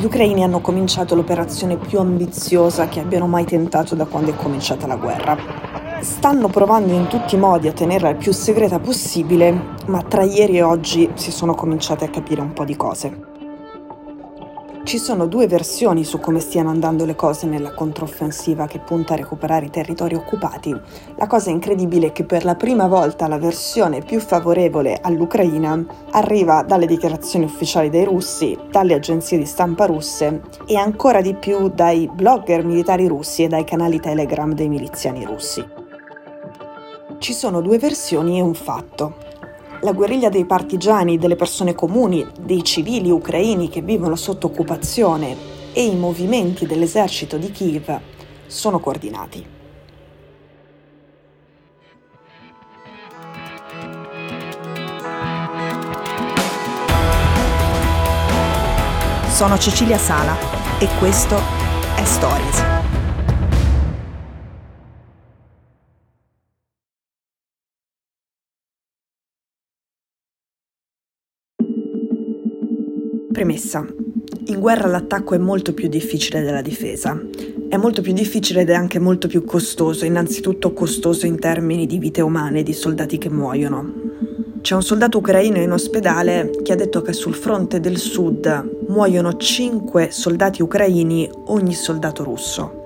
Gli ucraini hanno cominciato l'operazione più ambiziosa che abbiano mai tentato da quando è cominciata la guerra. Stanno provando in tutti i modi a tenerla il più segreta possibile, ma tra ieri e oggi si sono cominciate a capire un po' di cose. Ci sono due versioni su come stiano andando le cose nella controffensiva che punta a recuperare i territori occupati. La cosa incredibile è che per la prima volta la versione più favorevole all'Ucraina arriva dalle dichiarazioni ufficiali dei russi, dalle agenzie di stampa russe e ancora di più dai blogger militari russi e dai canali Telegram dei miliziani russi. Ci sono due versioni e un fatto. La guerriglia dei partigiani, delle persone comuni, dei civili ucraini che vivono sotto occupazione e i movimenti dell'esercito di Kiev sono coordinati. Sono Cecilia Sala e questo è Stories. Premessa. In guerra l'attacco è molto più difficile della difesa. È molto più difficile ed è anche molto più costoso, innanzitutto costoso in termini di vite umane, di soldati che muoiono. C'è un soldato ucraino in ospedale che ha detto che sul fronte del sud muoiono 5 soldati ucraini ogni soldato russo.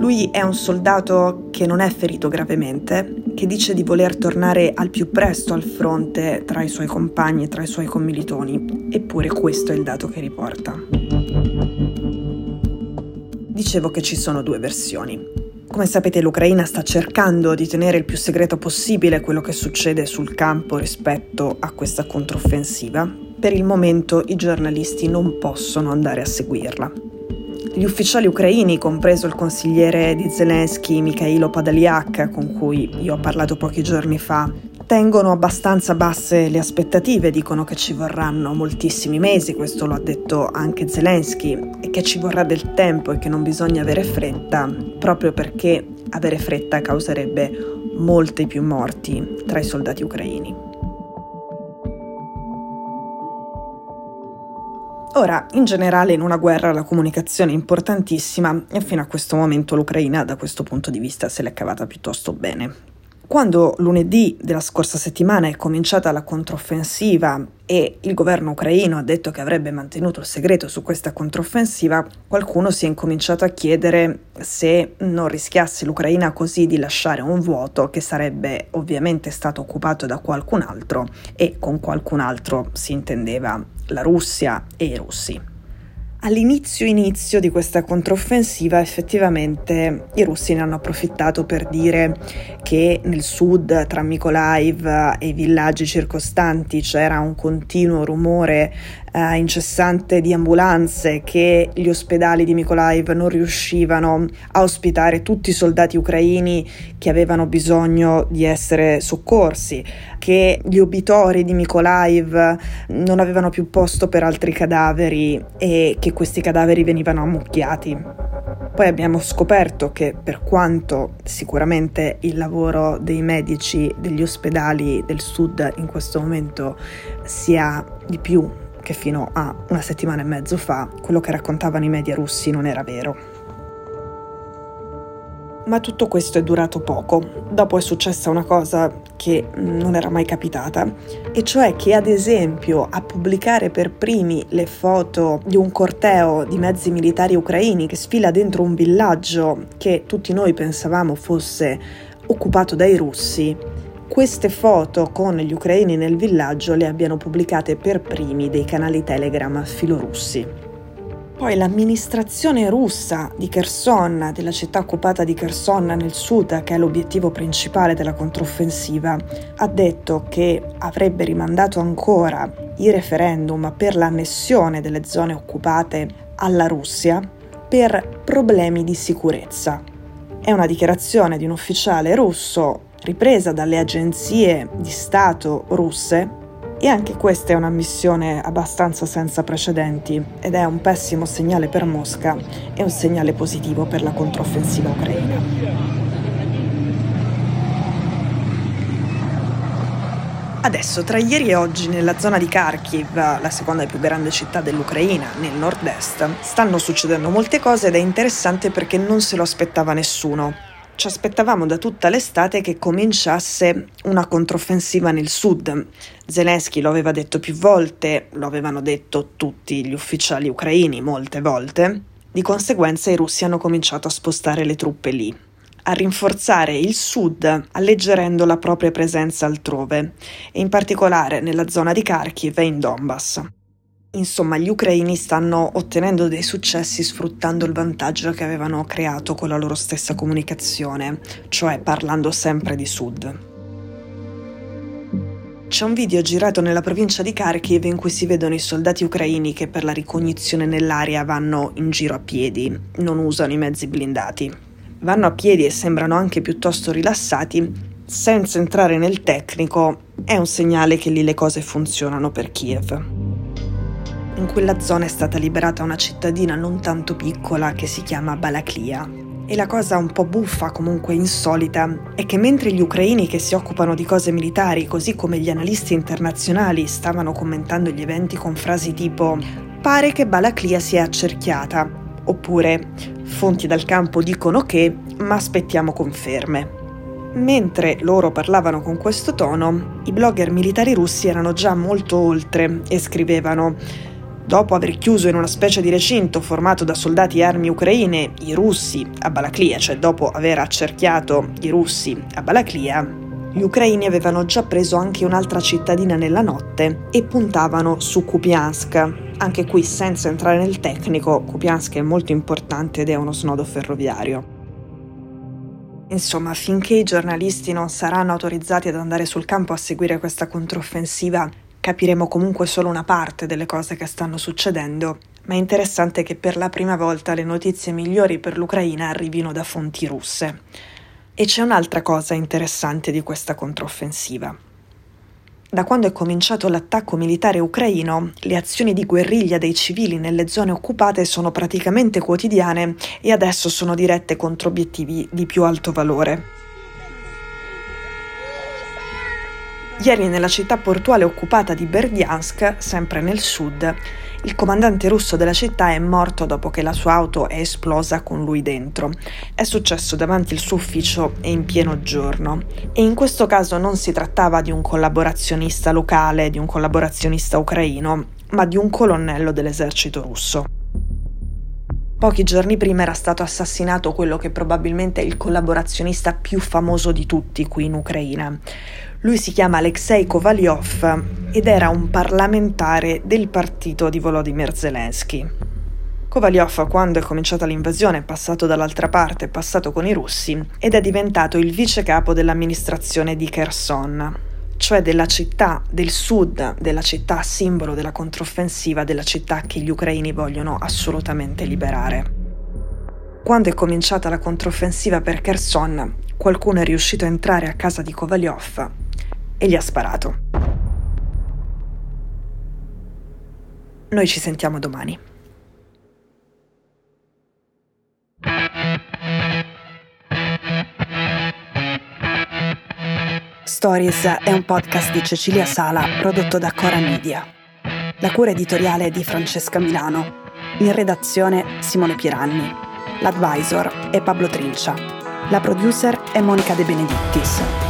Lui è un soldato che non è ferito gravemente, che dice di voler tornare al più presto al fronte tra i suoi compagni e tra i suoi commilitoni, eppure questo è il dato che riporta. Dicevo che ci sono due versioni. Come sapete l'Ucraina sta cercando di tenere il più segreto possibile quello che succede sul campo rispetto a questa controffensiva. Per il momento i giornalisti non possono andare a seguirla. Gli ufficiali ucraini, compreso il consigliere di Zelensky Mikhailo Padaliak, con cui io ho parlato pochi giorni fa, tengono abbastanza basse le aspettative, dicono che ci vorranno moltissimi mesi, questo lo ha detto anche Zelensky, e che ci vorrà del tempo e che non bisogna avere fretta, proprio perché avere fretta causerebbe molti più morti tra i soldati ucraini. Ora, in generale in una guerra la comunicazione è importantissima e fino a questo momento l'Ucraina da questo punto di vista se l'è cavata piuttosto bene. Quando lunedì della scorsa settimana è cominciata la controffensiva e il governo ucraino ha detto che avrebbe mantenuto il segreto su questa controffensiva, qualcuno si è incominciato a chiedere se non rischiasse l'Ucraina così di lasciare un vuoto che sarebbe ovviamente stato occupato da qualcun altro e con qualcun altro si intendeva la Russia e i russi. All'inizio inizio di questa controffensiva effettivamente i russi ne hanno approfittato per dire che nel sud tra Mykolaiv e i villaggi circostanti c'era un continuo rumore eh, incessante di ambulanze che gli ospedali di Mykolaiv non riuscivano a ospitare tutti i soldati ucraini che avevano bisogno di essere soccorsi, che gli obitori di Mykolaiv non avevano più posto per altri cadaveri e che questi cadaveri venivano ammucchiati. Poi abbiamo scoperto che per quanto sicuramente il lavoro dei medici degli ospedali del sud in questo momento sia di più che fino a una settimana e mezzo fa quello che raccontavano i media russi non era vero. Ma tutto questo è durato poco. Dopo è successa una cosa che non era mai capitata, e cioè che ad esempio a pubblicare per primi le foto di un corteo di mezzi militari ucraini che sfila dentro un villaggio che tutti noi pensavamo fosse occupato dai russi, queste foto con gli ucraini nel villaggio le abbiano pubblicate per primi dei canali Telegram filorussi. Poi l'amministrazione russa di Kherson, della città occupata di Kherson nel sud, che è l'obiettivo principale della controffensiva, ha detto che avrebbe rimandato ancora i referendum per l'annessione delle zone occupate alla Russia per problemi di sicurezza. È una dichiarazione di un ufficiale russo ripresa dalle agenzie di Stato russe e anche questa è una missione abbastanza senza precedenti ed è un pessimo segnale per Mosca e un segnale positivo per la controffensiva ucraina. Adesso, tra ieri e oggi, nella zona di Kharkiv, la seconda più grande città dell'Ucraina, nel nord-est, stanno succedendo molte cose ed è interessante perché non se lo aspettava nessuno. Ci aspettavamo da tutta l'estate che cominciasse una controffensiva nel sud. Zelensky lo aveva detto più volte, lo avevano detto tutti gli ufficiali ucraini molte volte. Di conseguenza i russi hanno cominciato a spostare le truppe lì a rinforzare il sud alleggerendo la propria presenza altrove, e in particolare nella zona di Kharkiv e in Donbass. Insomma, gli ucraini stanno ottenendo dei successi sfruttando il vantaggio che avevano creato con la loro stessa comunicazione, cioè parlando sempre di sud. C'è un video girato nella provincia di Kharkiv in cui si vedono i soldati ucraini che per la ricognizione nell'aria vanno in giro a piedi, non usano i mezzi blindati vanno a piedi e sembrano anche piuttosto rilassati, senza entrare nel tecnico, è un segnale che lì le cose funzionano per Kiev. In quella zona è stata liberata una cittadina non tanto piccola che si chiama Balaklia. E la cosa un po' buffa, comunque insolita, è che mentre gli ucraini che si occupano di cose militari, così come gli analisti internazionali, stavano commentando gli eventi con frasi tipo pare che Balaklia sia accerchiata, oppure fonti dal campo dicono che, ma aspettiamo conferme. Mentre loro parlavano con questo tono, i blogger militari russi erano già molto oltre e scrivevano Dopo aver chiuso in una specie di recinto formato da soldati e armi ucraine i russi a Balaklia, cioè dopo aver accerchiato i russi a Balaklia, gli ucraini avevano già preso anche un'altra cittadina nella notte e puntavano su Kupiansk, anche qui senza entrare nel tecnico, Kupiansk è molto importante ed è uno snodo ferroviario. Insomma, finché i giornalisti non saranno autorizzati ad andare sul campo a seguire questa controffensiva, capiremo comunque solo una parte delle cose che stanno succedendo, ma è interessante che per la prima volta le notizie migliori per l'Ucraina arrivino da fonti russe. E c'è un'altra cosa interessante di questa controffensiva. Da quando è cominciato l'attacco militare ucraino, le azioni di guerriglia dei civili nelle zone occupate sono praticamente quotidiane e adesso sono dirette contro obiettivi di più alto valore. Ieri nella città portuale occupata di Berdyansk, sempre nel sud, il comandante russo della città è morto dopo che la sua auto è esplosa con lui dentro. È successo davanti al suo ufficio e in pieno giorno. E in questo caso non si trattava di un collaborazionista locale, di un collaborazionista ucraino, ma di un colonnello dell'esercito russo. Pochi giorni prima era stato assassinato quello che probabilmente è il collaborazionista più famoso di tutti qui in Ucraina. Lui si chiama Alexei Kovalyov ed era un parlamentare del partito di Volodymyr Zelensky. Kovalyov, quando è cominciata l'invasione, è passato dall'altra parte, è passato con i russi ed è diventato il vice capo dell'amministrazione di Kherson, cioè della città del sud, della città simbolo della controffensiva, della città che gli ucraini vogliono assolutamente liberare. Quando è cominciata la controffensiva per Kherson, qualcuno è riuscito a entrare a casa di Kovalyov e gli ha sparato. Noi ci sentiamo domani. Stories è un podcast di Cecilia Sala prodotto da Cora Media. La cura editoriale è di Francesca Milano. In redazione Simone Piranni. L'advisor è Pablo Trincia. La producer è Monica De Benedittis.